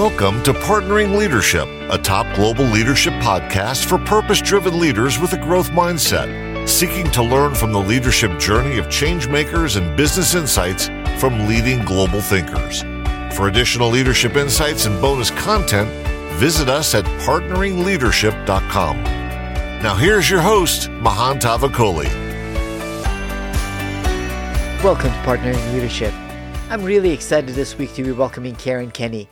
Welcome to Partnering Leadership, a top global leadership podcast for purpose driven leaders with a growth mindset, seeking to learn from the leadership journey of change makers and business insights from leading global thinkers. For additional leadership insights and bonus content, visit us at partneringleadership.com. Now, here's your host, Mahan Tavakoli. Welcome to Partnering Leadership. I'm really excited this week to be welcoming Caren Kenney.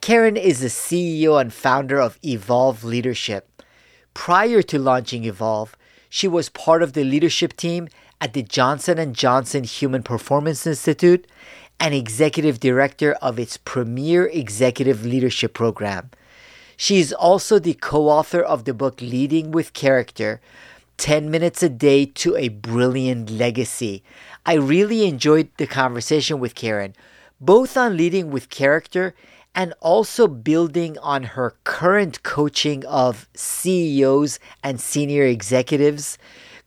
Caren is the CEO and founder of Evolve Leadership. Prior to launching Evolve, she was part of the leadership team at the Johnson & Johnson Human Performance Institute and executive director of its premier executive leadership program. She is also the co-author of the book Leading with Character: 10 minutes a day to a brilliant legacy. I really enjoyed the conversation with Caren, both on leading with character and also building on her current coaching of CEOs and senior executives,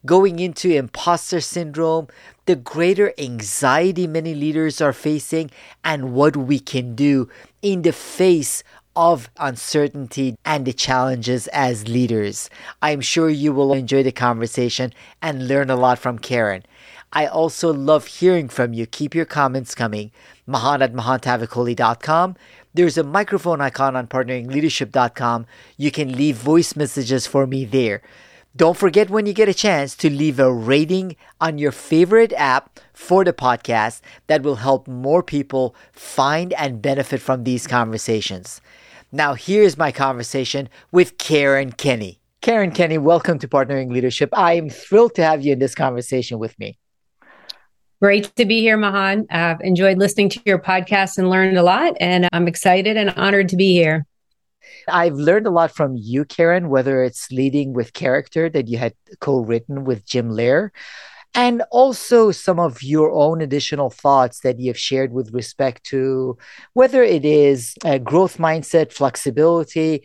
going into imposter syndrome, the greater anxiety many leaders are facing, and what we can do in the face of uncertainty and the challenges as leaders. I'm sure you will enjoy the conversation and learn a lot from Caren. I also love hearing from you. Keep your comments coming. Mahan at mahantavakoli.com. There's a microphone icon on partneringleadership.com. You can leave voice messages for me there. Don't forget when you get a chance to leave a rating on your favorite app for the podcast that will help more people find and benefit from these conversations. Now, here's my conversation with Caren Kenney. Caren Kenney, welcome to Partnering Leadership. I am thrilled to have you in this conversation with me. Great to be here, Mahan. I've enjoyed listening to your podcast and learned a lot, and I'm excited and honored to be here. I've learned a lot from you, Caren, whether it's leading with character that you had co written with Jim Loehr, and also some of your own additional thoughts that you've shared with respect to whether it is a growth mindset, flexibility,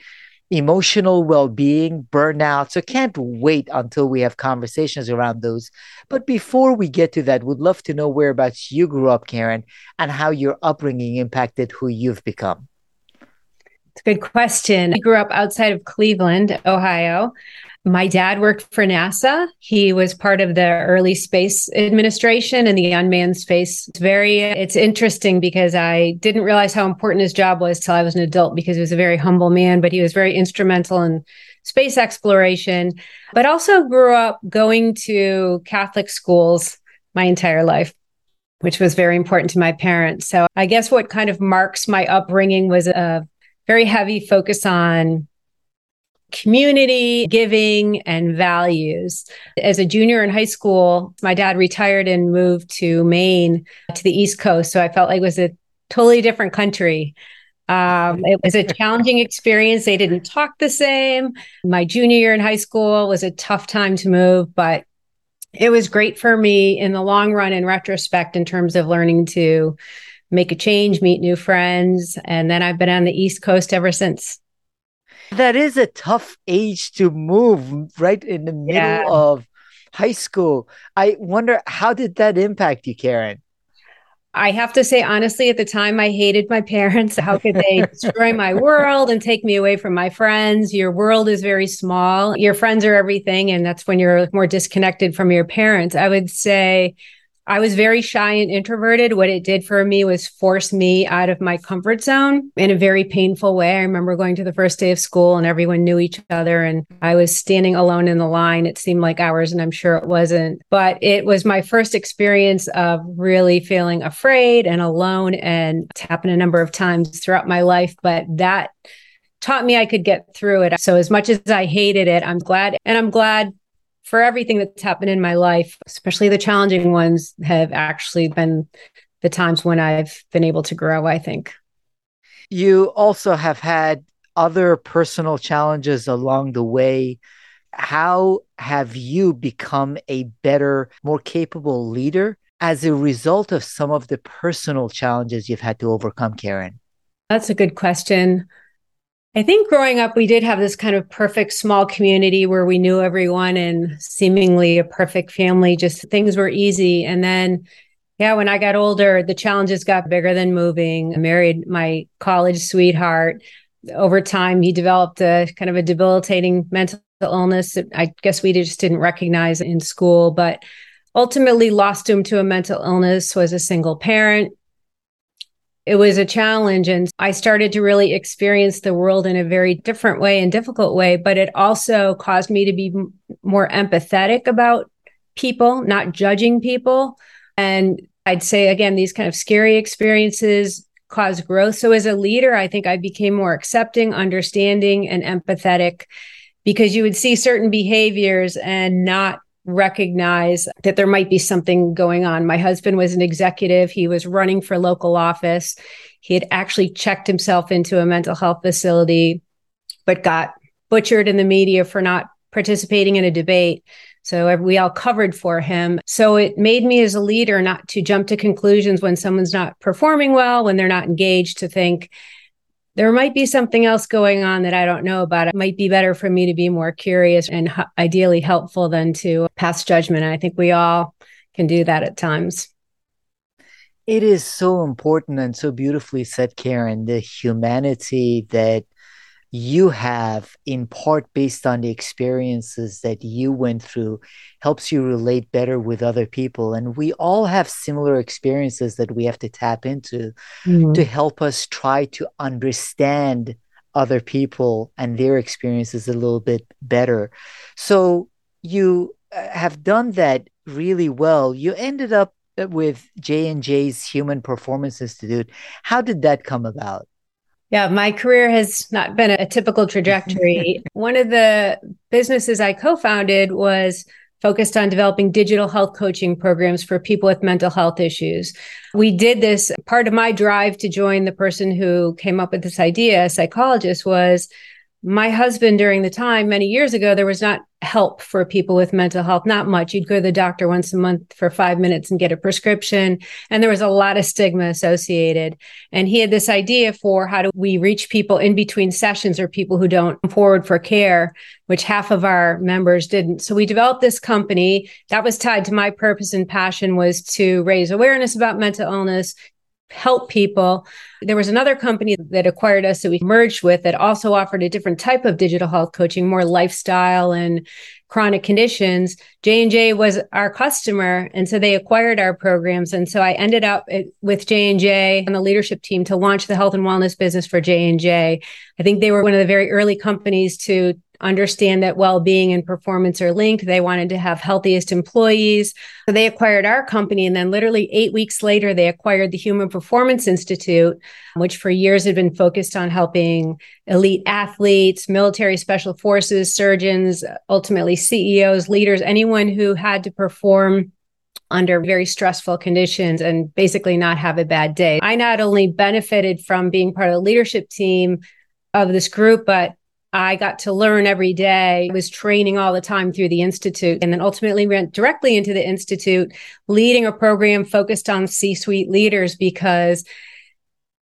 emotional well-being burnout. So can't wait until we have conversations around those. But before we get to that would love to know whereabouts you grew up caren and how your upbringing impacted who you've become it's a good question i grew up outside of cleveland ohio my dad worked for NASA. He was part of the early space administration and the unmanned space. It's very it's interesting because I didn't realize how important his job was till I was an adult because he was a very humble man, but he was very instrumental in space exploration, but also grew up going to Catholic schools my entire life which was very important to my parents. So I guess what kind of marks my upbringing was a very heavy focus on community, giving, and values. As a junior in high school, my dad retired and moved to Maine to the East Coast. So I felt like it was a totally different country. Um, it was a challenging experience. They didn't talk the same. My junior year in high school was a tough time to move, but it was great for me in the long run, in retrospect, in terms of learning to make a change, meet new friends. And then I've been on the East Coast ever since. That is a tough age to move right in the middle yeah. of high school. I wonder how did that impact you, Caren? I have to say, honestly, at the time, I hated my parents. How could they destroy my world and take me away from my friends? Your world is very small. Your friends are everything. And that's when you're more disconnected from your parents. I would say I was very shy and introverted. What it did for me was force me out of my comfort zone in a very painful way. I remember going to the first day of school and everyone knew each other and I was standing alone in the line. It seemed like hours and I'm sure it wasn't, but it was my first experience of really feeling afraid and alone and it's happened a number of times throughout my life, but that taught me I could get through it. So as much as I hated it, I'm glad and I'm glad for everything that's happened in my life, especially the challenging ones, have actually been the times when I've been able to grow, I think. You also have had other personal challenges along the way. How have you become a better, more capable leader as a result of some of the personal challenges you've had to overcome, Caren? That's a good question. I think growing up, we did have this kind of perfect small community where we knew everyone and seemingly a perfect family. Just things were easy. And then Yeah, when I got older, the challenges got bigger than moving. I married my college sweetheart. Over time, he developed a kind of a debilitating mental illness that I guess we just didn't recognize in school, but ultimately lost him to a mental illness, was a single parent. It was a challenge. And I started to really experience the world in a very different way and difficult way, but it also caused me to be more empathetic about people, not judging people. And I'd say, again, these kind of scary experiences cause growth. So as a leader, I think I became more accepting, understanding, and empathetic because you would see certain behaviors and not recognize that there might be something going on. My husband was an executive, he was running for local office. He had actually checked himself into a mental health facility, but got butchered in the media for not participating in a debate. So we all covered for him. So it made me as a leader not to jump to conclusions when someone's not performing well, when they're not engaged, to think, there might be something else going on that I don't know about. It might be better for me to be more curious and h- ideally helpful than to pass judgment. I think we all can do that at times. It is so important and so beautifully said, Caren, the humanity that you have in part based on the experiences that you went through helps you relate better with other people. And we all have similar experiences that we have to tap into mm-hmm. to help us try to understand other people and their experiences a little bit better. So you uh, have done that really well. You ended up with j&j's human performance institute. How did that come about yeah, my career has not been a typical trajectory. One of the businesses I co founded was focused on developing digital health coaching programs for people with mental health issues. We did this. Part of my drive to join the person who came up with this idea, a psychologist, was my husband during the time many years ago there was not help for people with mental health not much. You'd go to the doctor once a month for 5 minutes and get a prescription and there was a lot of stigma associated. And he had this idea for how do we reach people in between sessions or people who don't come forward for care which half of our members didn't. So we developed this company that was tied to my purpose and passion was to raise awareness about mental illness help people. There was another company that acquired us that we merged with that also offered a different type of digital health coaching, more lifestyle and chronic conditions. J&J was our customer and so they acquired our programs and so I ended up eh, with J&J on the leadership team to launch the health and wellness business for J&J. I think they were one of the very early companies to understand that well-being and performance are linked. They wanted to have healthiest employees. So they acquired our company. And then literally eight weeks later, they acquired the Human Performance Institute, which for years had been focused on helping elite athletes, military special forces, surgeons, ultimately CEOs, leaders, anyone who had to perform under very stressful conditions and basically not have a bad day. I not only benefited from being part of the leadership team of this group, but I got to learn every day. Was training all the time through the Institute and then ultimately went directly into the Institute, leading a program focused on C suite leaders because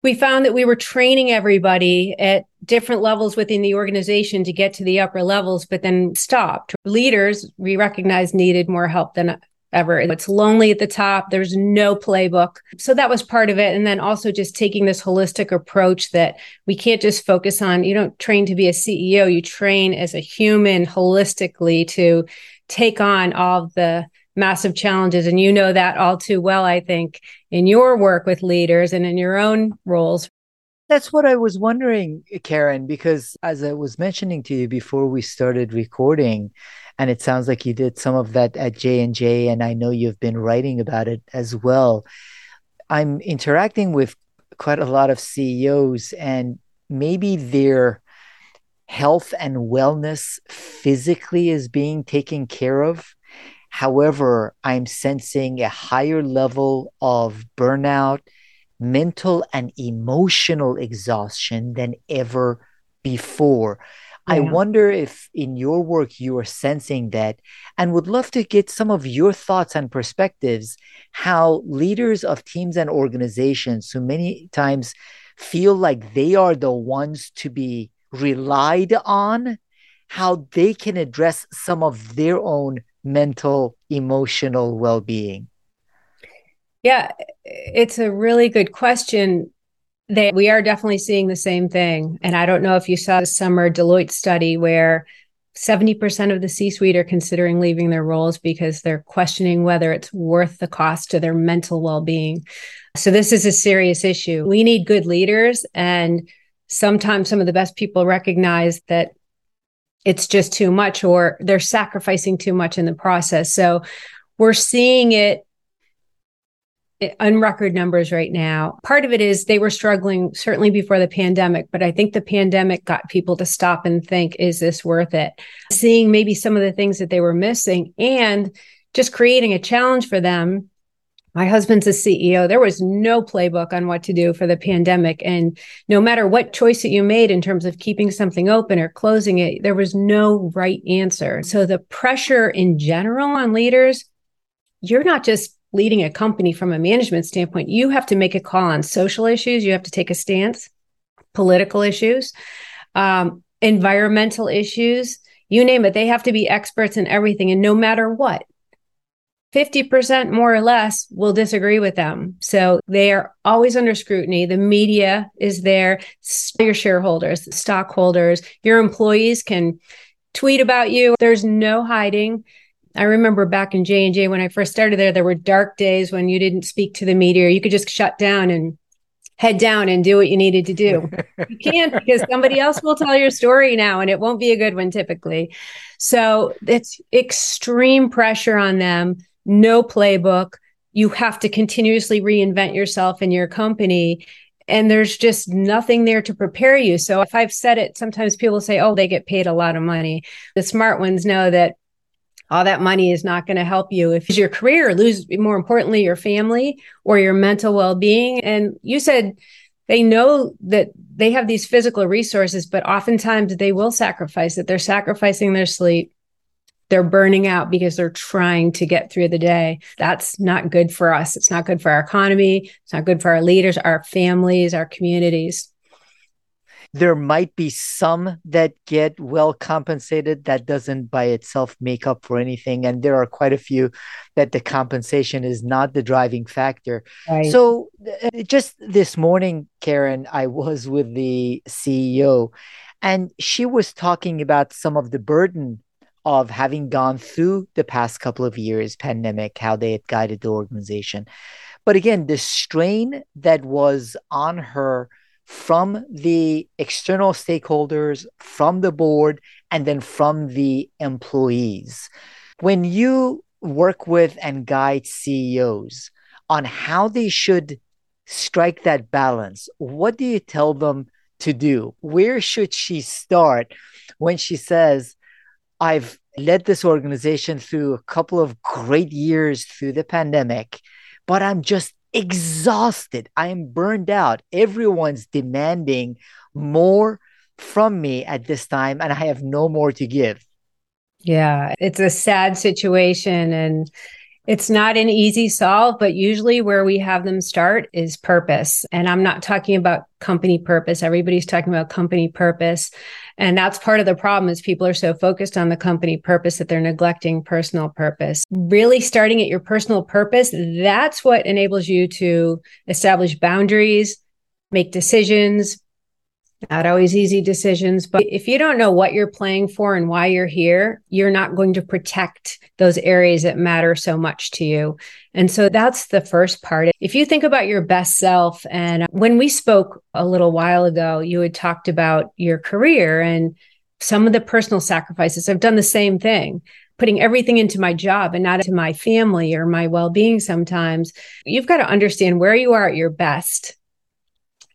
we found that we were training everybody at different levels within the organization to get to the upper levels, but then stopped. Leaders we recognized needed more help than ever. It's lonely at the top. There's no playbook. So that was part of it. And then also just taking this holistic approach that we can't just focus on, you don't train to be a CEO, you train as a human holistically to take on all the massive challenges. And you know that all too well, I think, in your work with leaders and in your own roles. That's what I was wondering, Caren, because as I was mentioning to you before we started recording, and it sounds like you did some of that at J&J and I know you've been writing about it as well. I'm interacting with quite a lot of CEOs and maybe their health and wellness physically is being taken care of. However, I'm sensing a higher level of burnout, mental and emotional exhaustion than ever before. I wonder if in your work you are sensing that and would love to get some of your thoughts and perspectives how leaders of teams and organizations who many times feel like they are the ones to be relied on how they can address some of their own mental emotional well-being Yeah, it's a really good question. They, we are definitely seeing the same thing. And I don't know if you saw the summer Deloitte study where 70% of the C suite are considering leaving their roles because they're questioning whether it's worth the cost to their mental well being. So, this is a serious issue. We need good leaders. And sometimes some of the best people recognize that it's just too much or they're sacrificing too much in the process. So, we're seeing it on record numbers right now. Part of it is they were struggling certainly before the pandemic, but I think the pandemic got people to stop and think, is this worth it? Seeing maybe some of the things that they were missing and just creating a challenge for them. My husband's a CEO. There was no playbook on what to do for the pandemic. And no matter what choice that you made in terms of keeping something open or closing it, there was no right answer. So the pressure in general on leaders, you're not just leading a company from a management standpoint, you have to make a call on social issues. You have to take a stance, political issues, um, environmental issues, you name it. They have to be experts in everything. And no matter what, 50% more or less will disagree with them. So they are always under scrutiny. The media is there, your shareholders, stockholders, your employees can tweet about you. There's no hiding. I remember back in J and J when I first started there, there were dark days when you didn't speak to the media. You could just shut down and head down and do what you needed to do. you can't because somebody else will tell your story now, and it won't be a good one typically. So it's extreme pressure on them. No playbook. You have to continuously reinvent yourself and your company. And there's just nothing there to prepare you. So if I've said it, sometimes people say, oh, they get paid a lot of money. The smart ones know that all that money is not going to help you if your career lose more importantly your family or your mental well-being. And you said they know that they have these physical resources but oftentimes they will sacrifice it. They're sacrificing their sleep. They're burning out because they're trying to get through the day. That's not good for us. It's not good for our economy. It's not good for our leaders our families our communities there might be some that get well compensated. That doesn't by itself make up for anything. And there are quite a few that the compensation is not the driving factor. Right. so uh, just this morning caren i was with the ceo and she was talking about some of the burden of having gone through the past couple of years pandemic how they had guided the organization. But again the strain that was on her from the external stakeholders, from the board, and then from the employees. When you work with and guide CEOs on how they should strike that balance, what do you tell them to do? Where should she start when she says, I've led this organization through a couple of great years through the pandemic, but I'm just exhausted. I am burned out. Everyone's demanding more from me at this time, and I have no more to give. Yeah, it's a sad situation. And it's not an easy solve, but usually where we have them start is purpose. And I'm not talking about company purpose. Everybody's talking about company purpose. And that's part of the problem is people are so focused on the company purpose that they're neglecting personal purpose. Really starting at your personal purpose, that's what enables you to establish boundaries, make decisions, not always easy decisions, but if you don't know what you're playing for and why you're here, you're not going to protect those areas that matter so much to you. And so that's the first part. If you think about your best self, and when we spoke a little while ago, you had talked about your career and some of the personal sacrifices. I've done the same thing putting everything into my job and not into my family or my well-being sometimes you've got to understand where you are at your best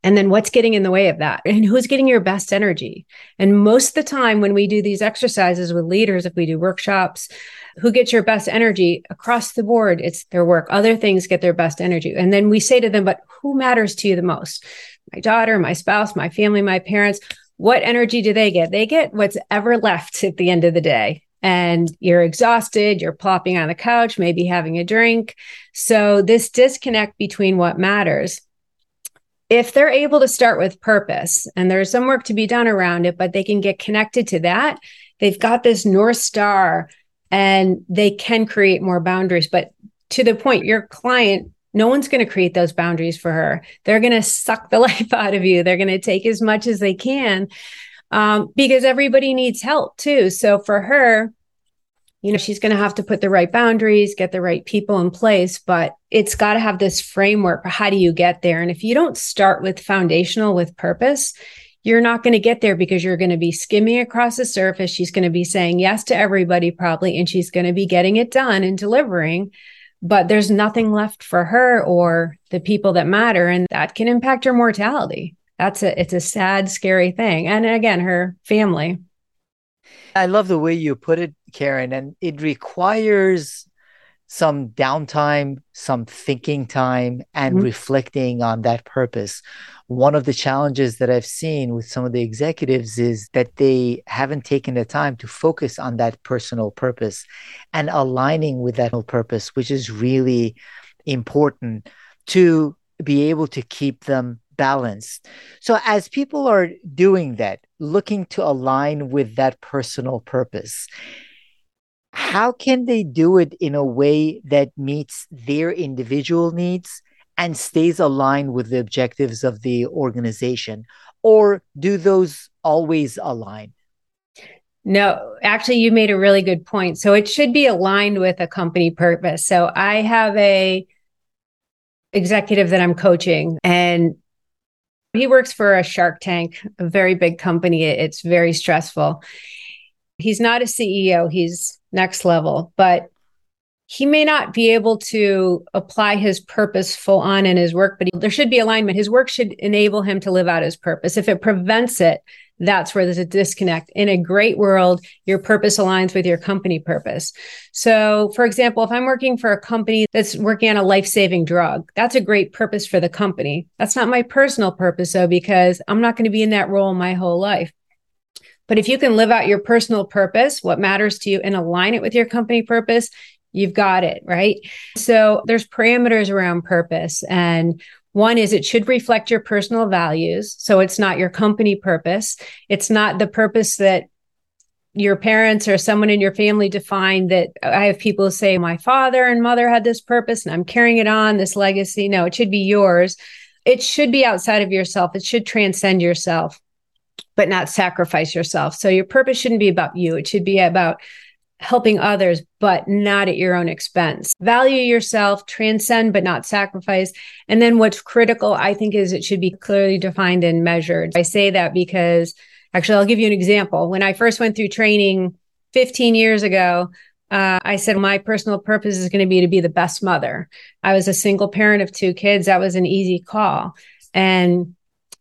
and then what's getting in the way of that? And who's getting your best energy? And most of the time, when we do these exercises with leaders, if we do workshops, who gets your best energy across the board? It's their work. Other things get their best energy. And then we say to them, but who matters to you the most? My daughter, my spouse, my family, my parents. What energy do they get? They get what's ever left at the end of the day and you're exhausted, you're plopping on the couch, maybe having a drink. So, this disconnect between what matters if they're able to start with purpose and there's some work to be done around it, but they can get connected to that, they've got this North Star and they can create more boundaries. But to the point, your client no one's going to create those boundaries for her. They're going to suck the life out of you. They're going to take as much as they can um, because everybody needs help too. So for her, you know, she's going to have to put the right boundaries, get the right people in place, but it's got to have this framework. How do you get there? And if you don't start with foundational, with purpose, you're not going to get there because you're going to be skimming across the surface. She's going to be saying yes to everybody, probably, and she's going to be getting it done and delivering. But there's nothing left for her or the people that matter. And that can impact her mortality. That's a, it's a sad, scary thing. And again, her family. I love the way you put it, Caren, and it requires some downtime, some thinking time, and mm-hmm. reflecting on that purpose. One of the challenges that I've seen with some of the executives is that they haven't taken the time to focus on that personal purpose and aligning with that purpose, which is really important to be able to keep them balanced. So, as people are doing that, looking to align with that personal purpose, how can they do it in a way that meets their individual needs and stays aligned with the objectives of the organization? Or do those always align? No, actually, you made a really good point. So it should be aligned with a company purpose. So I have a executive that I'm coaching, and he works for a Shark Tank, a very big company. It's very stressful. He's not a CEO, he's next level, but he may not be able to apply his purpose full on in his work, but he, there should be alignment. His work should enable him to live out his purpose. If it prevents it, that's where there's a disconnect. In a great world, your purpose aligns with your company purpose. So, for example, if I'm working for a company that's working on a life saving drug, that's a great purpose for the company. That's not my personal purpose, though, because I'm not going to be in that role my whole life. But if you can live out your personal purpose, what matters to you, and align it with your company purpose, you've got it, right? So there's parameters around purpose. And one is it should reflect your personal values. So it's not your company purpose. It's not the purpose that your parents or someone in your family defined that uh, I have people say, my father and mother had this purpose and I'm carrying it on, this legacy. No, it should be yours. It should be outside of yourself. It should transcend yourself but not sacrifice yourself. So your purpose shouldn't be about you. It should be about helping others, but not at your own expense. Value yourself, transcend, but not sacrifice. And then what's critical, I think, is it should be clearly defined and measured. I say that because actually, I'll give you an example. When I first went through training 15 years ago, uh, I said, my personal purpose is going to be to be the best mother. I was a single parent of two kids. That was an easy call. And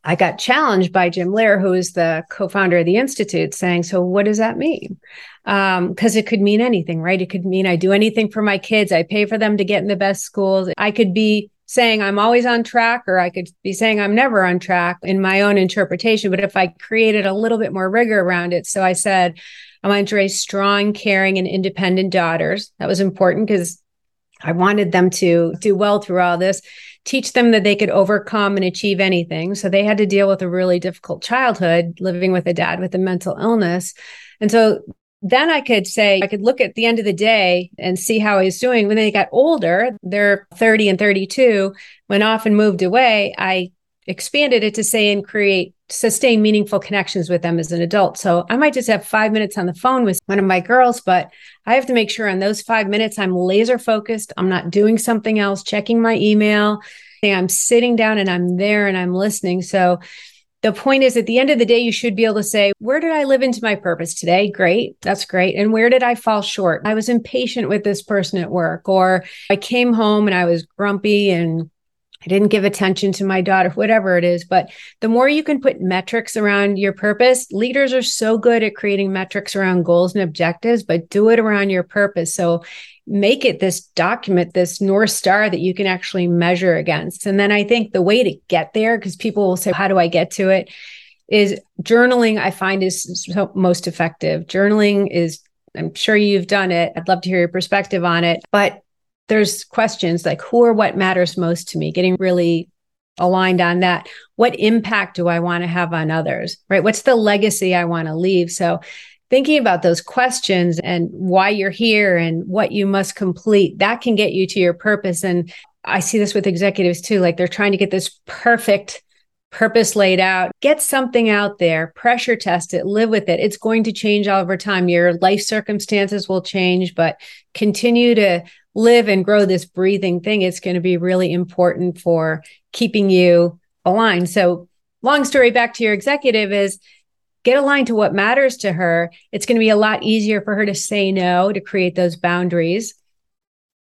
I got challenged by Jim Loehr, who is the co-founder of the Institute, saying, "So what does that mean?" Because um, it could mean anything, right? It could mean I do anything for my kids. I pay for them to get in the best schools. I could be saying I'm always on track, or I could be saying I'm never on track in my own interpretation. But if I created a little bit more rigor around it, so I said, I want to raise strong, caring, and independent daughters. That was important because I wanted them to do well through all this teach them that they could overcome and achieve anything. So they had to deal with a really difficult childhood, living with a dad with a mental illness. And so then I could say, I could look at the end of the day and see how he's doing. When they got older, they're 30 and 32, went off and moved away. I expanded it to say and create sustain meaningful connections with them as an adult. So I might just have five minutes on the phone with one of my girls, but I have to make sure on those five minutes I'm laser focused. I'm not doing something else, checking my email. I'm sitting down and I'm there and I'm listening. So the point is at the end of the day, you should be able to say, where did I live into my purpose today? Great. That's great. And where did I fall short? I was impatient with this person at work, or I came home and I was grumpy and I didn't give attention to my daughter, whatever it is. But the more you can put metrics around your purpose, leaders are so good at creating metrics around goals and objectives, but do it around your purpose. So make it this document, this North Star that you can actually measure against. And then I think the way to get there, because people will say, How do I get to it? Is journaling, I find, is so most effective. Journaling is, I'm sure you've done it. I'd love to hear your perspective on it. But there's questions like who or what matters most to me, getting really aligned on that. What impact do I want to have on others? Right? What's the legacy I want to leave? So thinking about those questions and why you're here and what you must complete, that can get you to your purpose. And I see this with executives too. Like they're trying to get this perfect purpose laid out, get something out there, pressure test it, live with it. It's going to change over time. Your life circumstances will change, but continue to live and grow this breathing thing. It's going to be really important for keeping you aligned. So, long story back to your executive is get aligned to what matters to her. It's going to be a lot easier for her to say no, to create those boundaries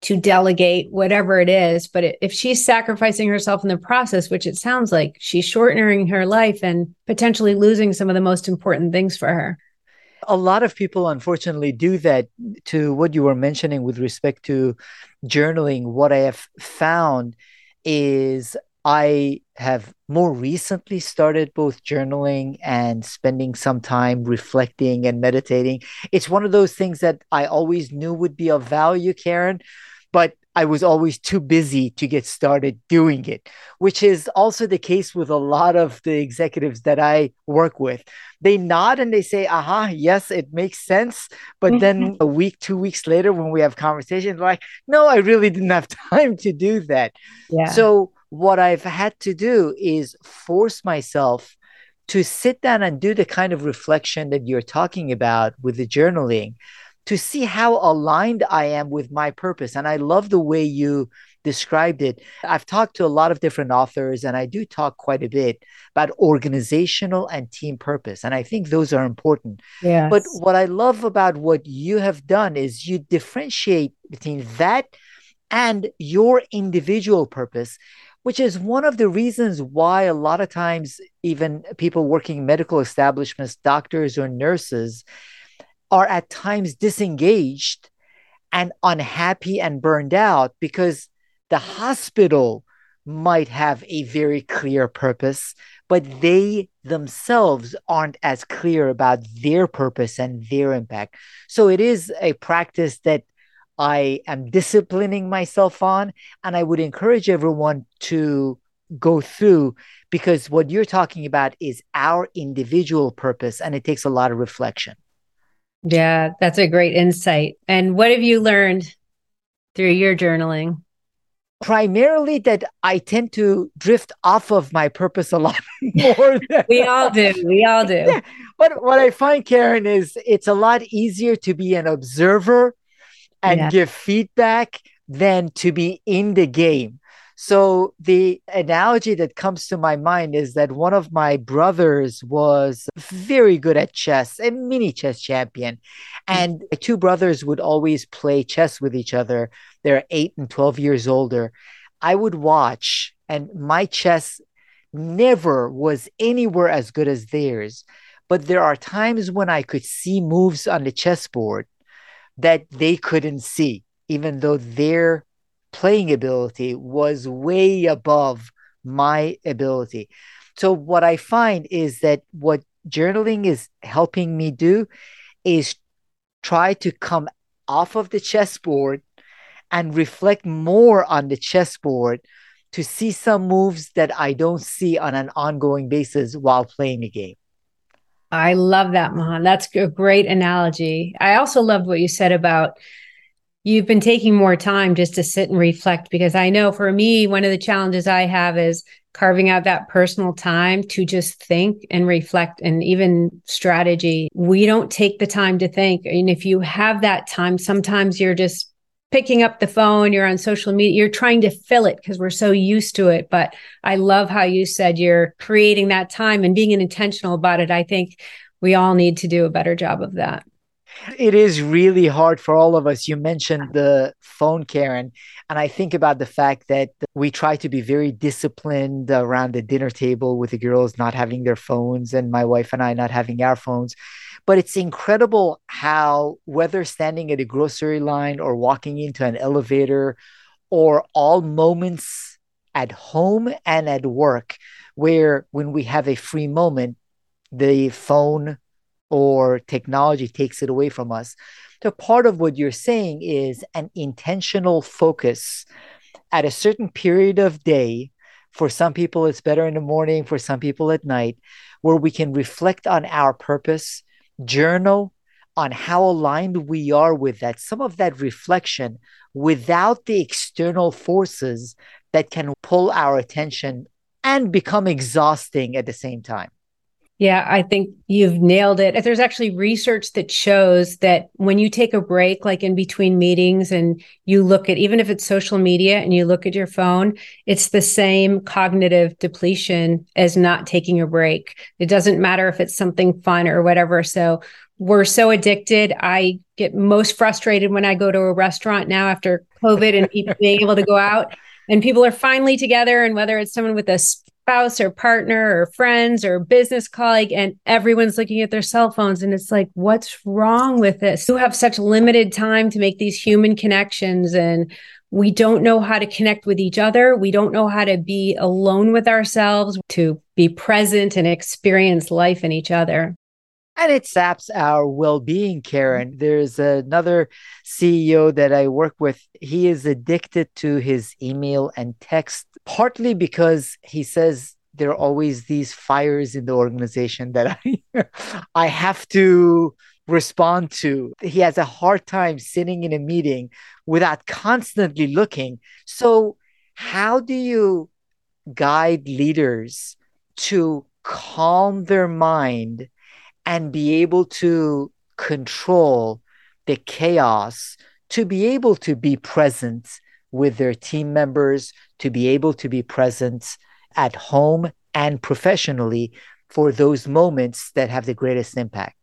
to delegate whatever it is. But if she's sacrificing herself in the process, which it sounds like she's shortening her life and potentially losing some of the most important things for her. A lot of people, unfortunately, do that to what you were mentioning with respect to journaling. What I have found is I have more recently started both journaling and spending some time reflecting and meditating. It's one of those things that I always knew would be of value, Caren, but I was always too busy to get started doing it, which is also the case with a lot of the executives that I work with. They nod and they say, aha, yes, it makes sense. But then mm-hmm. a week, two weeks later, when we have conversations, like, no, I really didn't have time to do that. Yeah. So, what I've had to do is force myself to sit down and do the kind of reflection that you're talking about with the journaling to see how aligned I am with my purpose. And I love the way you described it. I've talked to a lot of different authors, and I do talk quite a bit about organizational and team purpose. And I think those are important. Yes. But what I love about what you have done is you differentiate between that and your individual purpose. Which is one of the reasons why a lot of times, even people working medical establishments, doctors or nurses, are at times disengaged and unhappy and burned out because the hospital might have a very clear purpose, but they themselves aren't as clear about their purpose and their impact. So it is a practice that I am disciplining myself on, and I would encourage everyone to go through because what you're talking about is our individual purpose, and it takes a lot of reflection. Yeah, that's a great insight. And what have you learned through your journaling? Primarily that I tend to drift off of my purpose a lot more. Than, we all do. We all do. Yeah. But what I find, Caren, is it's a lot easier to be an observer and yeah. give feedback than to be in the game. So the analogy that comes to my mind is that one of my brothers was very good at chess, a mini chess champion. Hmm. And my two brothers would always play chess with each other. They're eight and 12 years older. I would watch, and my chess never was anywhere as good as theirs. But there are times when I could see moves on the chessboard that they couldn't see, even though their playing ability was way above my ability. So, what I find is that what journaling is helping me do is try to come off of the chessboard and reflect more on the chessboard to see some moves that I don't see on an ongoing basis while playing the game. I love that, Mahan. That's a great analogy. I also loved what you said about you've been taking more time just to sit and reflect because I know for me, one of the challenges I have is carving out that personal time to just think and reflect and even strategy. We don't take the time to think. And if you have that time, sometimes you're just picking up the phone, you're on social media, you're trying to fill it because we're so used to it. But I love how you said you're creating that time and being intentional about it. I think we all need to do a better job of that. It is really hard for all of us. You mentioned the phone, Caren, and I think about the fact that we try to be very disciplined around the dinner table with the girls not having their phones and my wife and I not having our phones. But it's incredible how, whether standing at a grocery line or walking into an elevator or all moments at home and at work, where when we have a free moment, the phone or technology takes it away from us. So, part of what you're saying is an intentional focus at a certain period of day. For some people, it's better in the morning, for some people at night, where we can reflect on our purpose, journal on how aligned we are with that. Some of that reflection without the external forces that can pull our attention and become exhausting at the same time. Yeah, I think you've nailed it. There's actually research that shows that when you take a break, like in between meetings, and you look at even if it's social media and you look at your phone, it's the same cognitive depletion as not taking a break. It doesn't matter if it's something fun or whatever. So we're so addicted. I get most frustrated when I go to a restaurant now after COVID and people being able to go out and people are finally together. And whether it's someone with a spouse or partner or friends or business colleague and everyone's looking at their cell phones and it's like what's wrong with this? You have such limited time to make these human connections and we don't know how to connect with each other. We don't know how to be alone with ourselves to be present and experience life in each other and it saps our well-being caren mm-hmm. there's another ceo that i work with he is addicted to his email and text partly because he says there are always these fires in the organization that I, I have to respond to. He has a hard time sitting in a meeting without constantly looking. So, how do you guide leaders to calm their mind and be able to control the chaos, to be able to be present with their team members to be able to be present at home and professionally for those moments that have the greatest impact?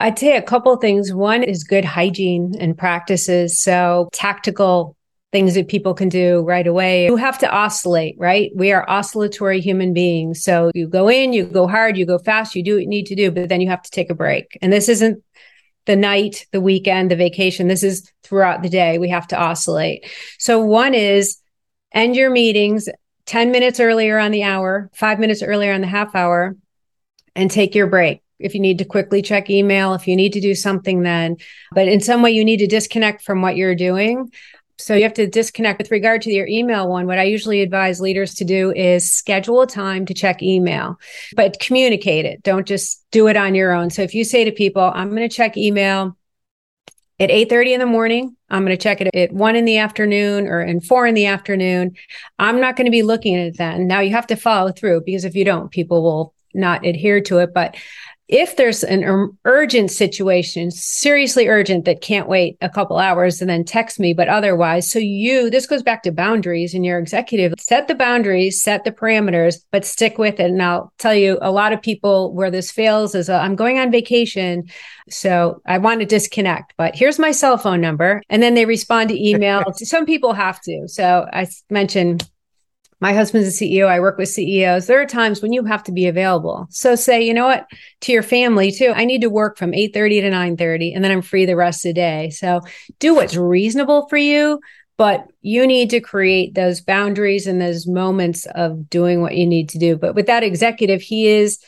I'd say a couple things. One is good hygiene and practices. So, tactical things that people can do right away. You have to oscillate, right? We are oscillatory human beings. So, you go in, you go hard, you go fast, you do what you need to do, but then you have to take a break. And this isn't the night, the weekend, the vacation. This is throughout the day. We have to oscillate. So, one is end your meetings 10 minutes earlier on the hour, five minutes earlier on the half hour, and take your break. If you need to quickly check email, if you need to do something, then, but in some way, you need to disconnect from what you're doing so you have to disconnect with regard to your email one. What I usually advise leaders to do is schedule a time to check email, but communicate it. Don't just do it on your own. So if you say to people, I'm going to check email at 8:30 in the morning, I'm going to check it at 1 in the afternoon or in 4 in the afternoon. I'm not going to be looking at it then. Now you have to follow through because if you don't, people will not adhere to it, but if there's an urgent situation, seriously urgent that can't wait a couple hours and then text me, but otherwise, so you, this goes back to boundaries and your executive, set the boundaries, set the parameters, but stick with it. And I'll tell you, a lot of people where this fails is uh, I'm going on vacation. So I want to disconnect, but here's my cell phone number. And then they respond to email. Some people have to. So I mentioned my husband's a CEO. I work with CEOs. There are times when you have to be available. So say, you know what, to your family too. I need to work from 8:30 to 9:30 and then I'm free the rest of the day. So do what's reasonable for you, but you need to create those boundaries and those moments of doing what you need to do. But with that executive, he is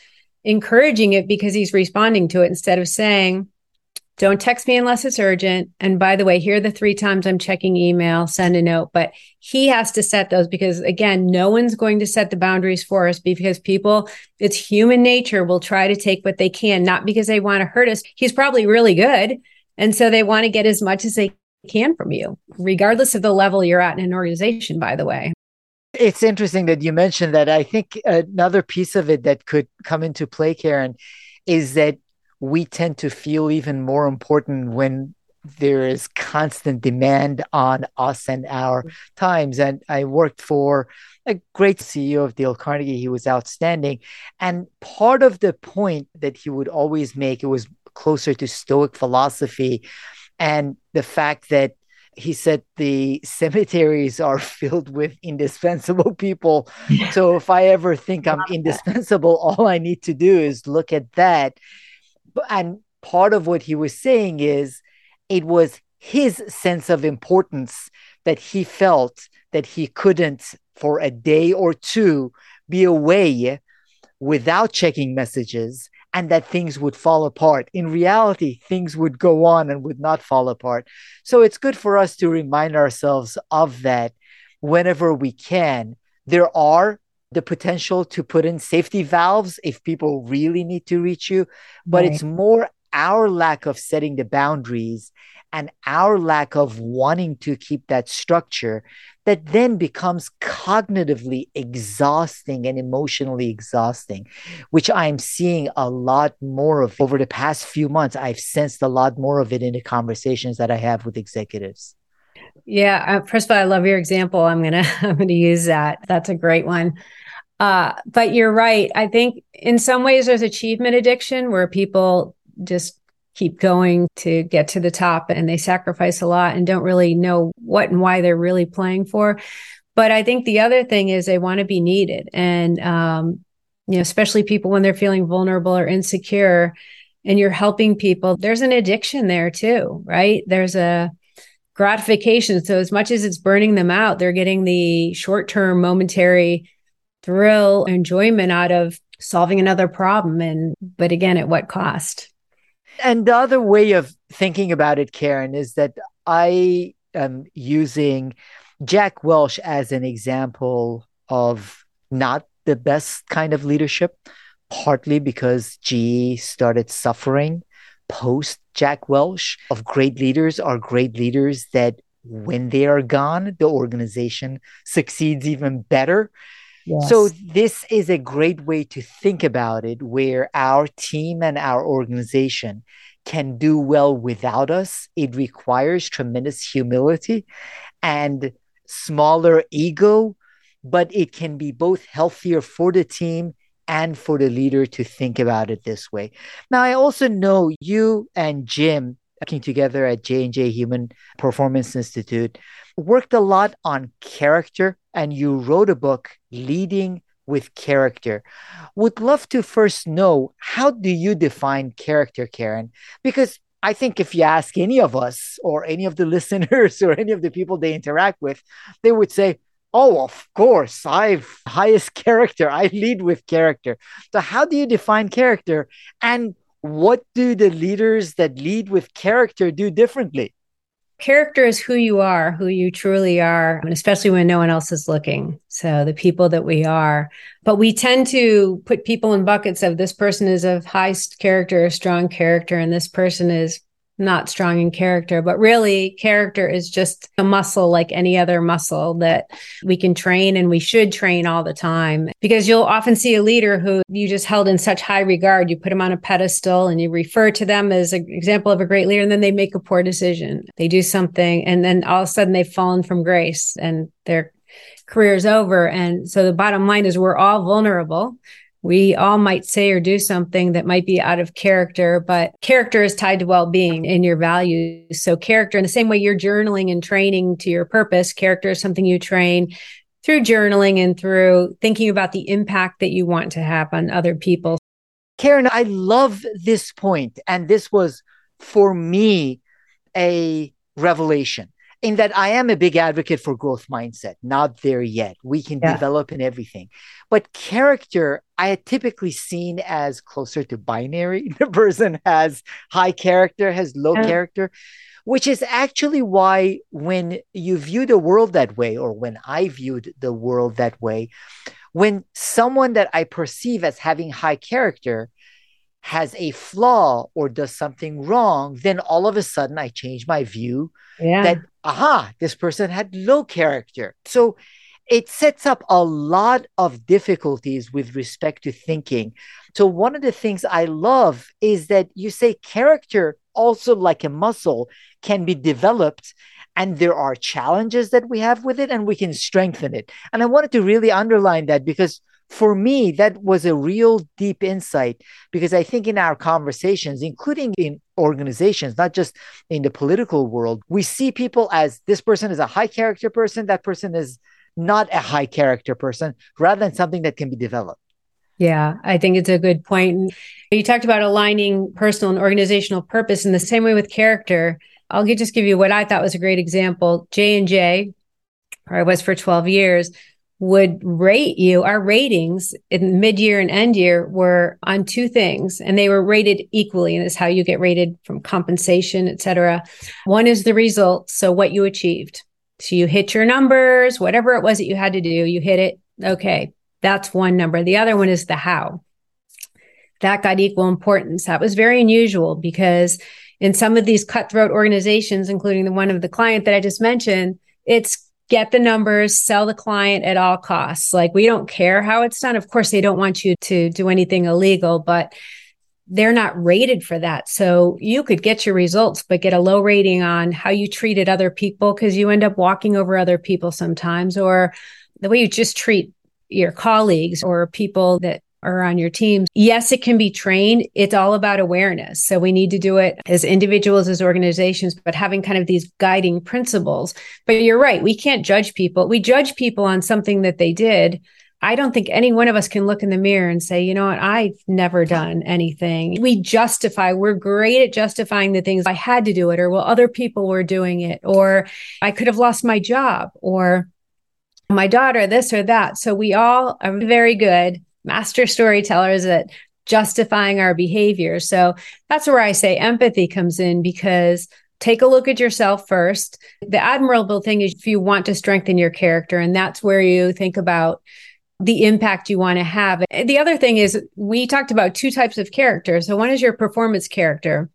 encouraging it because he's responding to it instead of saying, don't text me unless it's urgent. And by the way, here are the three times I'm checking email, send a note. But he has to set those because, again, no one's going to set the boundaries for us because people, it's human nature, will try to take what they can, not because they want to hurt us. He's probably really good. And so they want to get as much as they can from you, regardless of the level you're at in an organization, by the way. It's interesting that you mentioned that. I think another piece of it that could come into play, Caren, is that we tend to feel even more important when there is constant demand on us and our mm-hmm. times. And I worked for a great CEO of Dale Carnegie. He was outstanding. And part of the point that he would always make, it was closer to Stoic philosophy and the fact that he said the cemeteries are filled with indispensable people. So if I ever think I'm indispensable, all I need to do is look at that and part of what he was saying is it was his sense of importance that he felt that he couldn't for a day or two be away without checking messages and that things would fall apart. In reality, things would go on and would not fall apart. So it's good for us to remind ourselves of that whenever we can. There are the potential to put in safety valves if people really need to reach you, but right. it's more our lack of setting the boundaries and our lack of wanting to keep that structure that then becomes cognitively exhausting and emotionally exhausting, which I'm seeing a lot more of over the past few months. I've sensed a lot more of it in the conversations that I have with executives. Yeah, uh, first of all, I love your example. I'm gonna I'm gonna use that. That's a great one. Uh, but you're right. I think in some ways there's achievement addiction where people just keep going to get to the top and they sacrifice a lot and don't really know what and why they're really playing for. But I think the other thing is they want to be needed. And, um, you know, especially people when they're feeling vulnerable or insecure and you're helping people, there's an addiction there too, right? There's a gratification. So as much as it's burning them out, they're getting the short term momentary thrill, enjoyment out of solving another problem. And, but again, at what cost? And the other way of thinking about it, Caren, is that I am using Jack Welch as an example of not the best kind of leadership, partly because GE started suffering post Jack Welch. Of great leaders are great leaders that when they are gone, the organization succeeds even better. Yes. So, this is a great way to think about it, where our team and our organization can do well without us. It requires tremendous humility and smaller ego, but it can be both healthier for the team and for the leader to think about it this way. Now, I also know you and Jim working together at J&J Human Performance Institute worked a lot on character and you wrote a book leading with character would love to first know how do you define character caren because i think if you ask any of us or any of the listeners or any of the people they interact with they would say oh of course i've highest character i lead with character so how do you define character and what do the leaders that lead with character do differently character is who you are, who you truly are, and especially when no one else is looking. So the people that we are. But we tend to put people in buckets of this person is of high character, strong character, and this person is not strong in character, but really character is just a muscle like any other muscle that we can train and we should train all the time because you'll often see a leader who you just held in such high regard. You put them on a pedestal and you refer to them as an example of a great leader and then they make a poor decision. They do something and then all of a sudden they've fallen from grace and their career's over. And so the bottom line is we're all vulnerable we all might say or do something that might be out of character, but character is tied to well being and your values. So, character, in the same way you're journaling and training to your purpose, character is something you train through journaling and through thinking about the impact that you want to have on other people. Caren, I love this point, And this was for me a revelation in that I am a big advocate for growth mindset. Not there yet. We can yeah. develop in everything. But character, I had typically seen as closer to binary. The person has high character, has low yeah. character, which is actually why when you view the world that way, or when I viewed the world that way, when someone that I perceive as having high character has a flaw or does something wrong, then all of a sudden I change my view yeah. that, aha, this person had low character. So it sets up a lot of difficulties with respect to thinking. So, one of the things I love is that you say character, also like a muscle, can be developed. And there are challenges that we have with it, and we can strengthen it. And I wanted to really underline that because for me, that was a real deep insight because I think in our conversations, including in organizations, not just in the political world, we see people as this person is a high character person, that person is not a high character person, rather than something that can be developed. Yeah, I think it's a good point. You talked about aligning personal and organizational purpose in the same way with character. I'll just give you what I thought was a great example. J and J, or I was for 12 years, would rate you. Our ratings in mid year and end year were on two things, and they were rated equally. And it's how you get rated from compensation, et cetera. One is the results. So what you achieved. So you hit your numbers, whatever it was that you had to do, you hit it. Okay. That's one number. The other one is the how. that got equal importance. That was very unusual because in some of these cutthroat organizations, including the one of the client that I just mentioned, it's get the numbers, sell the client at all costs. Like we don't care how it's done. Of course, they don't want you to do anything illegal, but they're not rated for that. So you could get your results, but get a low rating on how you treated other people because you end up walking over other people sometimes, or the way you just treat your colleagues or people that are on your teams. Yes, it can be trained. It's all about awareness. So we need to do it as individuals, as organizations, but having kind of these guiding principles. But you're right. We can't judge people. We judge people on something that they did. I don't think any one of us can look in the mirror and say, you know what, I've never done anything. We justify, we're great at justifying the things I had to do it, or well, other people were doing it, or I could have lost my job, or my daughter, this or that. So we all are very good master storytellers at justifying our behavior. So that's where I say empathy comes in because take a look at yourself first. The admirable thing is if you want to strengthen your character, and that's where you think about the impact you want to have. The other thing is we talked about two types of character. So one is your performance character.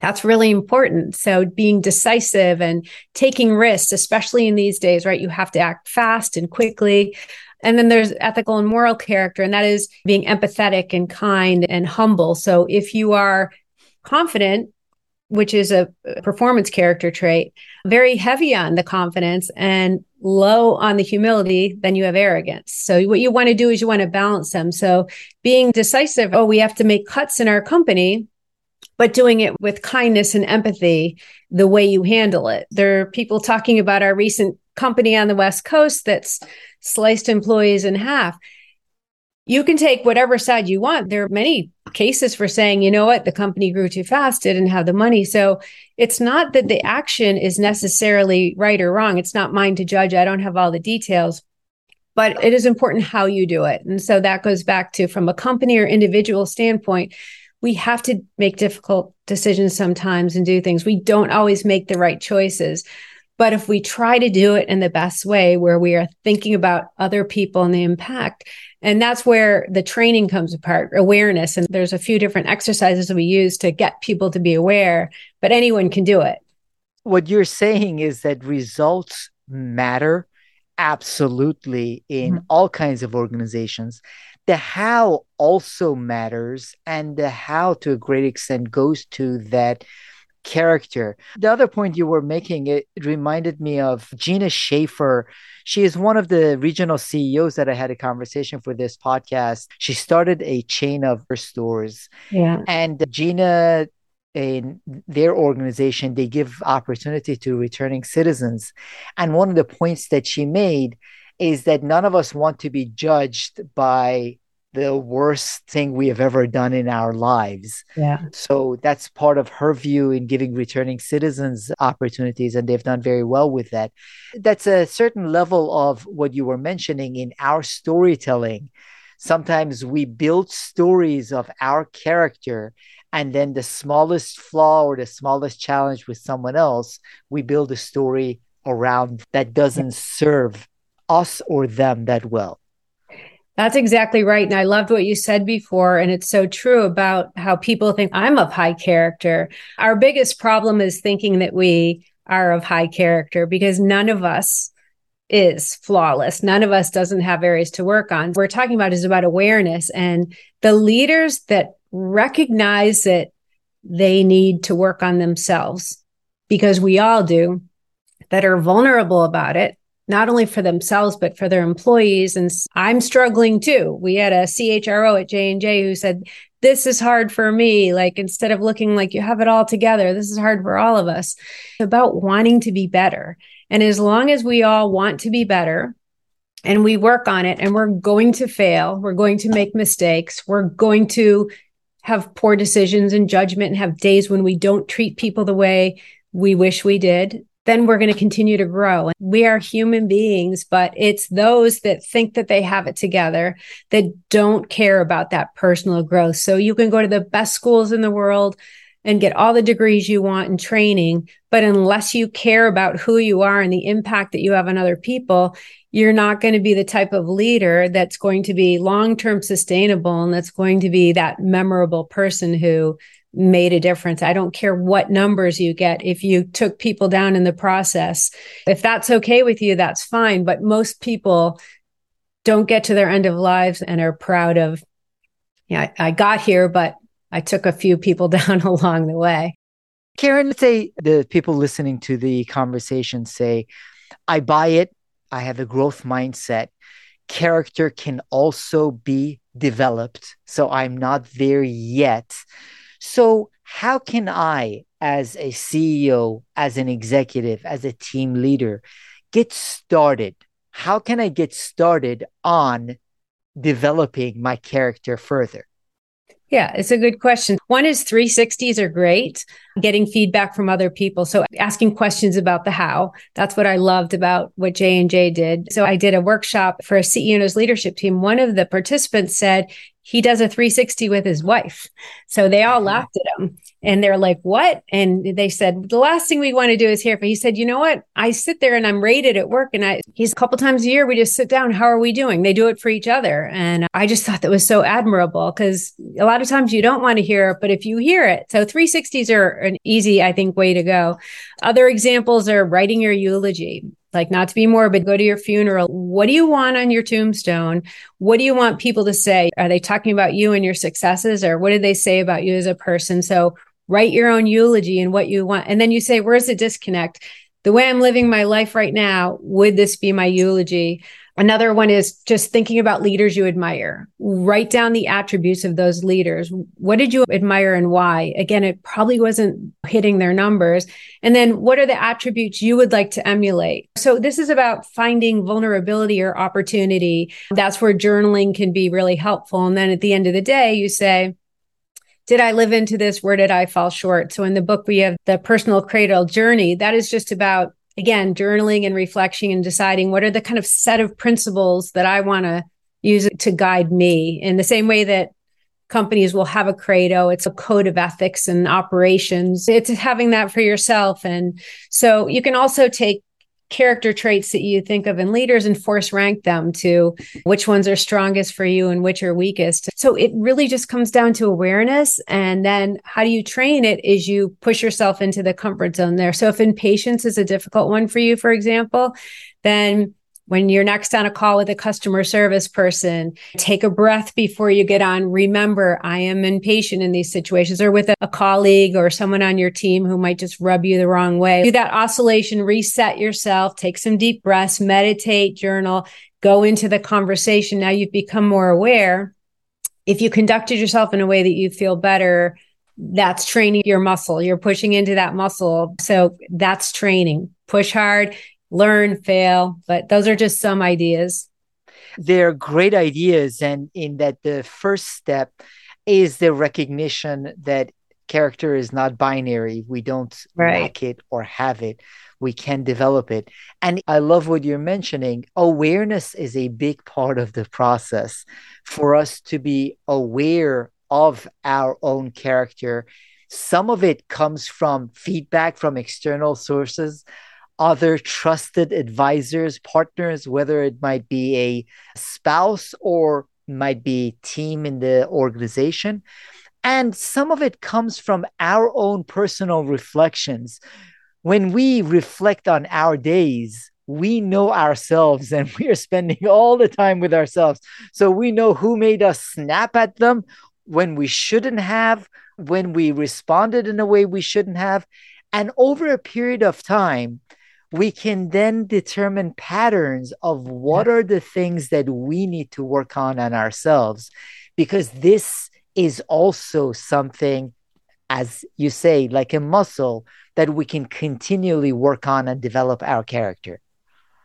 That's really important. So being decisive and taking risks, especially in these days, right? You have to act fast and quickly. And then there's ethical and moral character, and that is being empathetic and kind and humble. So if you are confident, which is a performance character trait, very heavy on the confidence and low on the humility, then you have arrogance. So what you want to do is you want to balance them. So being decisive, oh, we have to make cuts in our company, but doing it with kindness and empathy, the way you handle it. There are people talking about our recent company on the West Coast that's sliced employees in half. You can take whatever side you want. There are many cases for saying, you know what, the company grew too fast, didn't have the money. So it's not that the action is necessarily right or wrong. It's not mine to judge. I don't have all the details, but it is important how you do it. And so that goes back to from a company or individual standpoint, we have to make difficult decisions sometimes and do things. We don't always make the right choices. But if we try to do it in the best way, where we are thinking about other people and the impact, and that's where the training comes apart awareness. And there's a few different exercises that we use to get people to be aware, but anyone can do it. What you're saying is that results matter absolutely in mm-hmm. all kinds of organizations. The how also matters, and the how to a great extent goes to that character. The other point you were making, it, it, reminded me of Gina Schaefer. She is one of the regional CEOs that I had a conversation for this podcast. She started a chain of her stores. Yeah. And Gina in their organization they give opportunity to returning citizens and one of the points that she made is that none of us want to be judged by the worst thing we have ever done in our lives. Yeah. So that's part of her view in giving returning citizens opportunities, and they've done very well with that. That's a certain level of what you were mentioning in our storytelling. Sometimes we build stories of our character, and then the smallest flaw or the smallest challenge with someone else, we build a story around that doesn't serve us or them that well. That's exactly right. And I loved what you said before. And it's so true about how people think I'm of high character. Our biggest problem is thinking that we are of high character because none of us is flawless. None of us doesn't have areas to work on. What We're talking about is about awareness and the leaders that recognize that they need to work on themselves because we all do that are vulnerable about it not only for themselves but for their employees. And i'm struggling too. We had a chro at j&j who said this is hard for me. Like instead of looking like you have it all together this is hard for all of us. It's about wanting to be better. And as long as we all want to be better and we work on it and we're going to fail we're going to make mistakes we're going to have poor decisions and judgment and have days when we don't treat people the way we wish we did then we're going to continue to grow. We are human beings, but it's those that think that they have it together that don't care about that personal growth. So you can go to the best schools in the world, and get all the degrees you want in training. But unless you care about who you are and the impact that you have on other people, you're not going to be the type of leader that's going to be long term sustainable and that's going to be that memorable person who made a difference. I don't care what numbers you get if you took people down in the process. If that's okay with you, that's fine. But most people don't get to their end of lives and are proud of, yeah, I got here, but I took a few people down along the way. Caren, say the people listening to the conversation say, I buy it. I have a growth mindset. Character can also be developed. So I'm not there yet. So, how can I, as a CEO, as an executive, as a team leader, get started? How can I get started on developing my character further? Yeah, it's a good question. One is 360s are great, getting feedback from other people. So asking questions about the how. That's what I loved about what J and J did. So I did a workshop for a CEO and his leadership team. One of the participants said, he does a 360 with his wife. So they all mm-hmm. laughed at him and they're like, what? And they said, the last thing we want to do is hear. But he said, you know what? I sit there and I'm rated at work and I, he's a couple times a year. We just sit down. How are we doing? They do it for each other. And I just thought that was so admirable because a lot of times you don't want to hear it, but if you hear it, so 360s are an easy, I think, way to go. Other examples are writing your eulogy like not to be morbid, go to your funeral. What do you want on your tombstone? What do you want people to say? Are they talking about you and your successes or what did they say about you as a person? So write your own eulogy and what you want. And then you say, where's the disconnect? The way I'm living my life right now, would this be my eulogy? Another one is just thinking about leaders you admire. Write down the attributes of those leaders. What did you admire and why? Again, it probably wasn't hitting their numbers. And then what are the attributes you would like to emulate? So this is about finding vulnerability or opportunity. That's where journaling can be really helpful. And then at the end of the day, you say, did I live into this? Where did I fall short? So in the book, we have the personal credo journey. That is just about again, journaling and reflection and deciding what are the kind of set of principles that I want to use to guide me in the same way that companies will have a credo. It's a code of ethics and operations. It's having that for yourself. And so you can also take character traits that you think of in leaders and force rank them to which ones are strongest for you and which are weakest. So it really just comes down to awareness. And then how do you train it is you push yourself into the comfort zone there. So if impatience is a difficult one for you, for example, then when you're next on a call with a customer service person, take a breath before you get on. Remember, I am impatient in these situations or with a, colleague or someone on your team who might just rub you the wrong way. Do that oscillation, reset yourself, take some deep breaths, meditate, journal, go into the conversation. Now you've become more aware. If you conducted yourself in a way that you feel better, that's training your muscle. You're pushing into that muscle. So that's training. Push hard, learn, fail. But those are just some ideas. They're great ideas. And in that, the first step is the recognition that character is not binary. We don't right. lack it or have it. We can develop it. And I love what you're mentioning. Awareness is a big part of the process for us to be aware of our own character. Some of it comes from feedback from external sources other trusted advisors, partners, whether it might be a spouse or might be team in the organization. And some of it comes from our own personal reflections. When we reflect on our days, we know ourselves and we are spending all the time with ourselves. So we know who made us snap at them when we shouldn't have, when we responded in a way we shouldn't have. And over a period of time, we can then determine patterns of what are the things that we need to work on on ourselves because this is also something as you say like a muscle that we can continually work on and develop our character.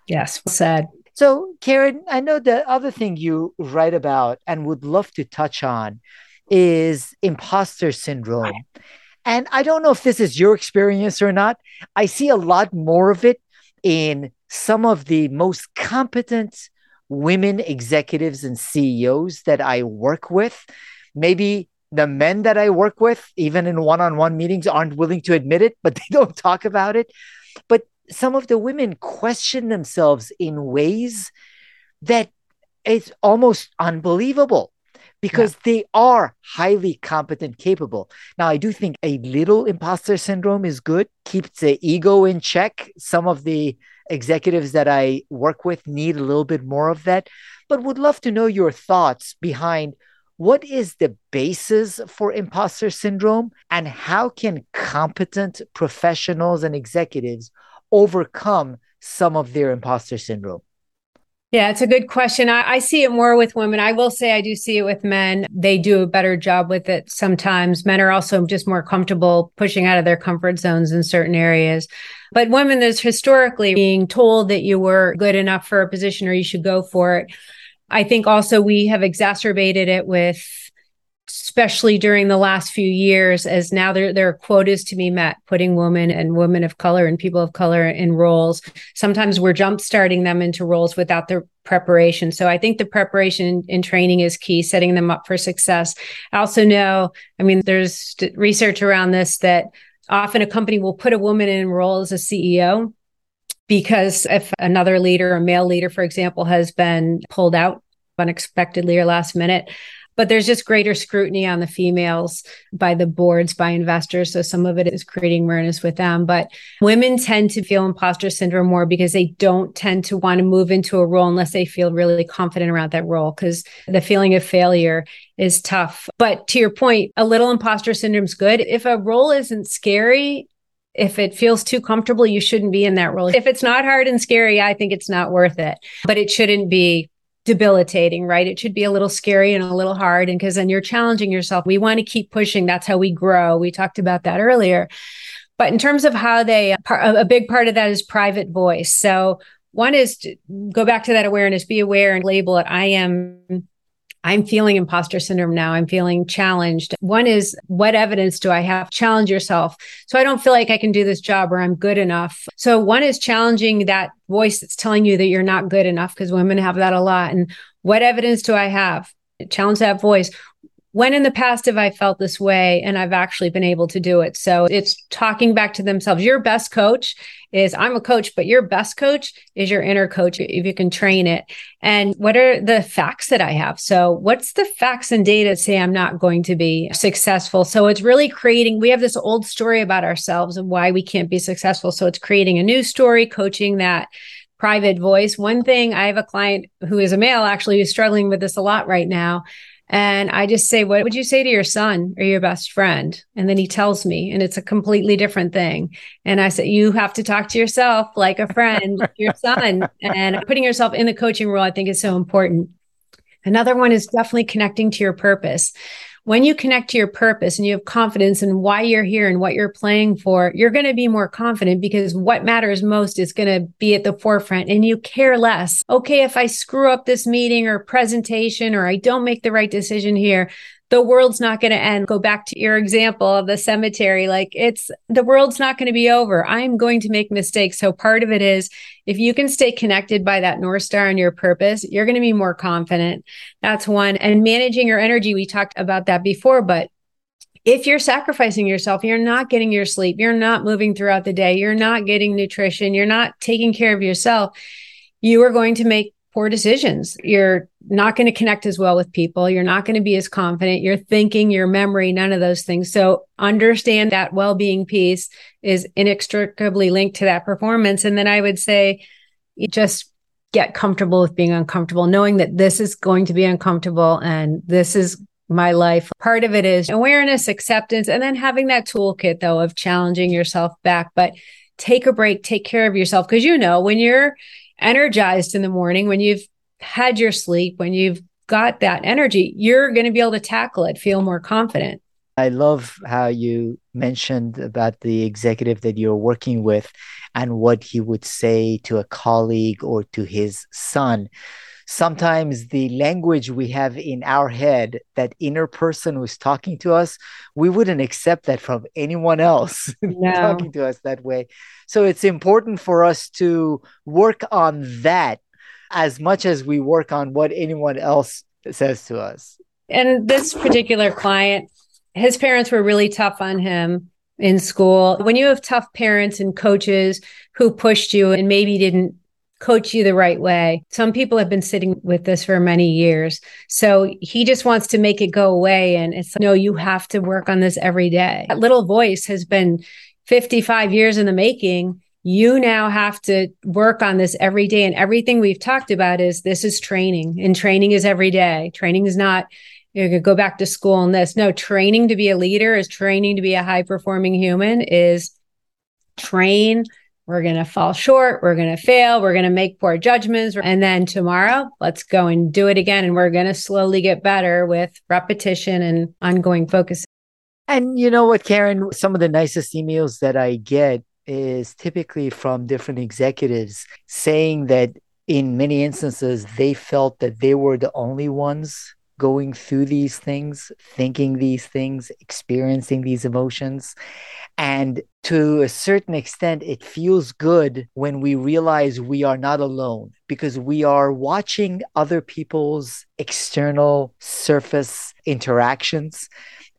Yes said. So caren i know the other thing you write about and would love to touch on is imposter syndrome and I don't know if this is your experience or not. I see a lot more of it in some of the most competent women executives and CEOs that I work with. Maybe the men that I work with, even in one on one meetings, aren't willing to admit it, but they don't talk about it. But some of the women question themselves in ways that it's almost unbelievable because yeah. they are highly competent, capable. Now, I do think a little imposter syndrome is good, keeps the ego in check. Some of the executives that I work with need a little bit more of that, but would love to know your thoughts behind what is the basis for imposter syndrome and how can competent professionals and executives overcome some of their imposter syndrome? Yeah, it's a good question. I, I, see it more with women. I will say I do see it with men. They do a better job with it sometimes. Men are also just more comfortable pushing out of their comfort zones in certain areas. But women, there's historically being told that you were good enough for a position or you should go for it. I think also we have exacerbated it with especially during the last few years, as now there, there are quotas to be met, putting women and women of color and people of color in roles. Sometimes we're jump starting them into roles without the preparation. So I think the preparation and training is key, setting them up for success. I also know, I mean, there's research around this that often a company will put a woman in role as a CEO because if another leader, a male leader, for example, has been pulled out unexpectedly or last minute, but there's just greater scrutiny on the females by the boards, by investors. So some of it is creating awareness with them. But women tend to feel imposter syndrome more because they don't tend to want to move into a role unless they feel really confident around that role because the feeling of failure is tough. But to your point, a little imposter syndrome is good. If a role isn't scary, if it feels too comfortable, you shouldn't be in that role. If it's not hard and scary, I think it's not worth it. But it shouldn't be debilitating, right? It should be a little scary and a little hard. And because then you're challenging yourself. We want to keep pushing. That's how we grow. We talked about that earlier. But in terms of how they, a big part of that is private voice. So one is to go back to that awareness, be aware and label it. I am I'm feeling imposter syndrome now. I'm feeling challenged. One is what evidence do I have? Challenge yourself. So I don't feel like I can do this job or I'm good enough. So one is challenging that voice that's telling you that you're not good enough because women have that a lot. And what evidence do I have? Challenge that voice when in the past have I felt this way and I've actually been able to do it? So it's talking back to themselves. Your best coach is I'm a coach, but your best coach is your inner coach if you can train it. And what are the facts that I have? So what's the facts and data say I'm not going to be successful? So it's really creating, we have this old story about ourselves and why we can't be successful. So it's creating a new story, coaching that private voice. One thing I have a client who is a male actually who's struggling with this a lot right now. And I just say, What would you say to your son or your best friend? And then he tells me, and it's a completely different thing. And I said, You have to talk to yourself like a friend, your son. And putting yourself in the coaching role, I think is so important. Another one is definitely connecting to your purpose when you connect to your purpose and you have confidence in why you're here and what you're playing for, you're going to be more confident because what matters most is going to be at the forefront and you care less. Okay, if I screw up this meeting or presentation or I don't make the right decision here, the world's not going to end. Go back to your example of the cemetery. Like it's the world's not going to be over. I'm going to make mistakes. So part of it is if you can stay connected by that North Star and your purpose, you're going to be more confident. That's one. And managing your energy. We talked about that before, but if you're sacrificing yourself, you're not getting your sleep, you're not moving throughout the day, you're not getting nutrition, you're not taking care of yourself, you are going to make poor decisions. You're not going to connect as well with people. You're not going to be as confident. Your thinking, your memory, none of those things. So understand that well being piece is inextricably linked to that performance. And then I would say just get comfortable with being uncomfortable, knowing that this is going to be uncomfortable and this is my life. Part of it is awareness, acceptance, and then having that toolkit though of challenging yourself back. But take a break, take care of yourself. Cause you know, when you're energized in the morning, when you've had your sleep, when you've got that energy, you're going to be able to tackle it, feel more confident. I love how you mentioned about the executive that you're working with and what he would say to a colleague or to his son. Sometimes the language we have in our head, that inner person who's talking to us, we wouldn't accept that from anyone else no. talking to us that way. So it's important for us to work on that as much as we work on what anyone else says to us. And this particular client, his parents were really tough on him in school. When you have tough parents and coaches who pushed you and maybe didn't coach you the right way. Some people have been sitting with this for many years. So he just wants to make it go away. And it's no, you have to work on this every day. That little voice has been 55 years in the making. You now have to work on this every day. And everything we've talked about is this is training, and training is every day. Training is not you could go back to school and this. No, training to be a leader is training to be a high performing human is train. We're going to fall short. We're going to fail. We're going to make poor judgments. And then tomorrow, let's go and do it again. And we're going to slowly get better with repetition and ongoing focus. And you know what, Caren? Some of the nicest emails that I get is typically from different executives saying that in many instances, they felt that they were the only ones going through these things, thinking these things, experiencing these emotions. And to a certain extent, it feels good when we realize we are not alone because we are watching other people's external surface interactions.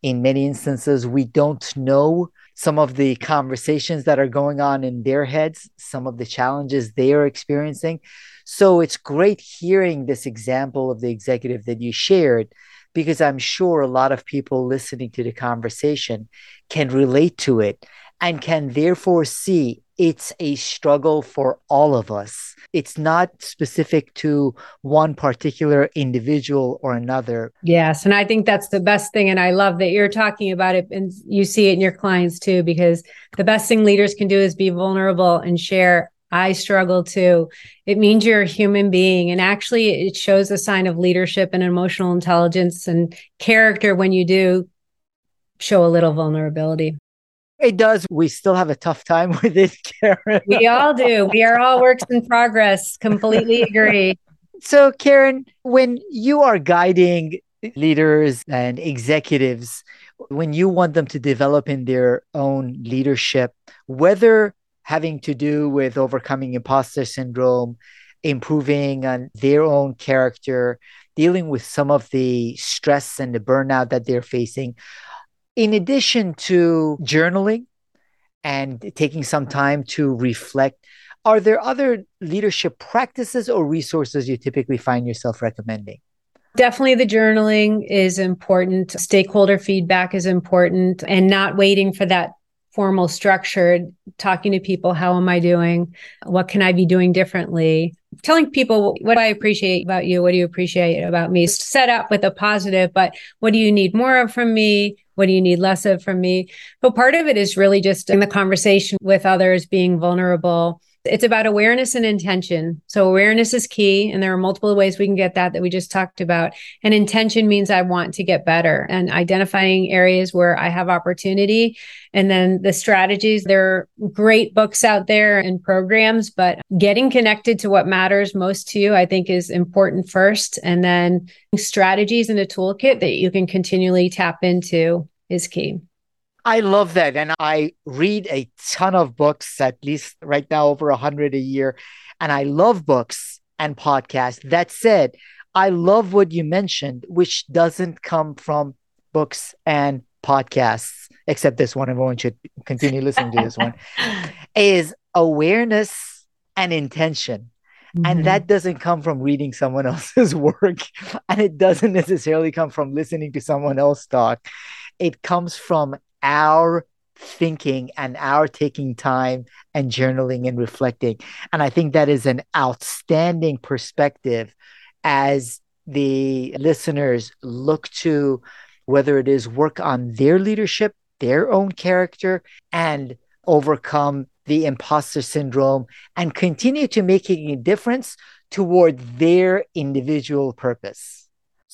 In many instances, we don't know some of the conversations that are going on in their heads, some of the challenges they are experiencing. So it's great hearing this example of the executive that you shared because I'm sure a lot of people listening to the conversation can relate to it and can therefore see it's a struggle for all of us. It's not specific to one particular individual or another. Yes. And I think that's the best thing. And I love that you're talking about it and you see it in your clients too, because the best thing leaders can do is be vulnerable and share I struggle too. It means you're a human being. And actually, it shows a sign of leadership and emotional intelligence and character when you do show a little vulnerability. It does. We still have a tough time with it, Caren. We all do. We are all works in progress. Completely agree. So, Caren, when you are guiding leaders and executives, when you want them to develop in their own leadership, whether having to do with overcoming imposter syndrome, improving on their own character, dealing with some of the stress and the burnout that they're facing. In addition to journaling and taking some time to reflect, are there other leadership practices or resources you typically find yourself recommending? Definitely the journaling is important. Stakeholder feedback is important and not waiting for that formal structured talking to people how am i doing? What can i be doing differently? Telling people what i appreciate about you? What do you appreciate about me? Set up with a positive but what do you need more of from me what do you need less of from me? But part of it is really just in the conversation with others being vulnerable it's about awareness and intention. So awareness is key. And there are multiple ways we can get that that we just talked about. And intention means I want to get better and identifying areas where I have opportunity. And then the strategies, there are great books out there and programs, but getting connected to what matters most to you, I think is important first. And then strategies in a toolkit that you can continually tap into is key. I love that. And I read a ton of books, at least right now, over a hundred a year. And I love books and podcasts. That said, I love what you mentioned, which doesn't come from books and podcasts, except this one. Everyone should continue listening to this one, is awareness and intention. Mm-hmm. And that doesn't come from reading someone else's work. And it doesn't necessarily come from listening to someone else talk. It comes from our thinking and our taking time and journaling and reflecting. And I think that is an outstanding perspective as the listeners look to whether it is work on their leadership, their own character, and overcome the imposter syndrome and continue to making a difference toward their individual purpose.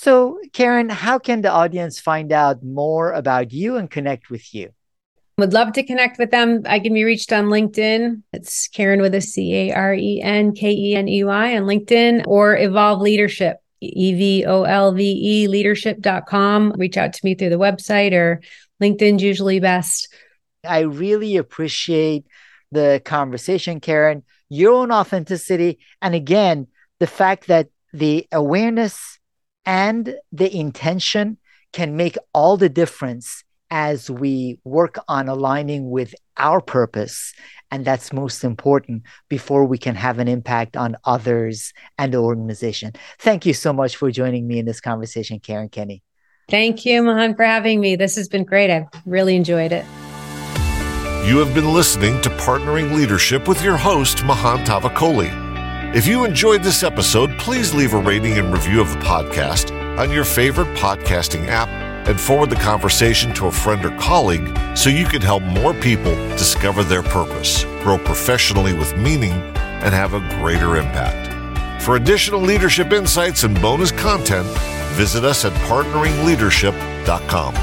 So, Caren, how can the audience find out more about you and connect with you? Would love to connect with them. I can be reached on LinkedIn. It's Caren with a C A R E N K E N E Y on LinkedIn or Evolve Leadership, E V O L V E leadership.com. Reach out to me through the website or LinkedIn's usually best. I really appreciate the conversation, Caren, your own authenticity. And again, the fact that the awareness and the intention can make all the difference as we work on aligning with our purpose. And that's most important before we can have an impact on others and the organization. Thank you so much for joining me in this conversation, Caren Kenney Thank you, Mahan, for having me. This has been great. I've really enjoyed it. You have been listening to Partnering Leadership with your host, Mahan Tavakoli. If you enjoyed this episode, please leave a rating and review of the podcast on your favorite podcasting app and forward the conversation to a friend or colleague so you can help more people discover their purpose, grow professionally with meaning, and have a greater impact. For additional leadership insights and bonus content, visit us at partneringleadership.com.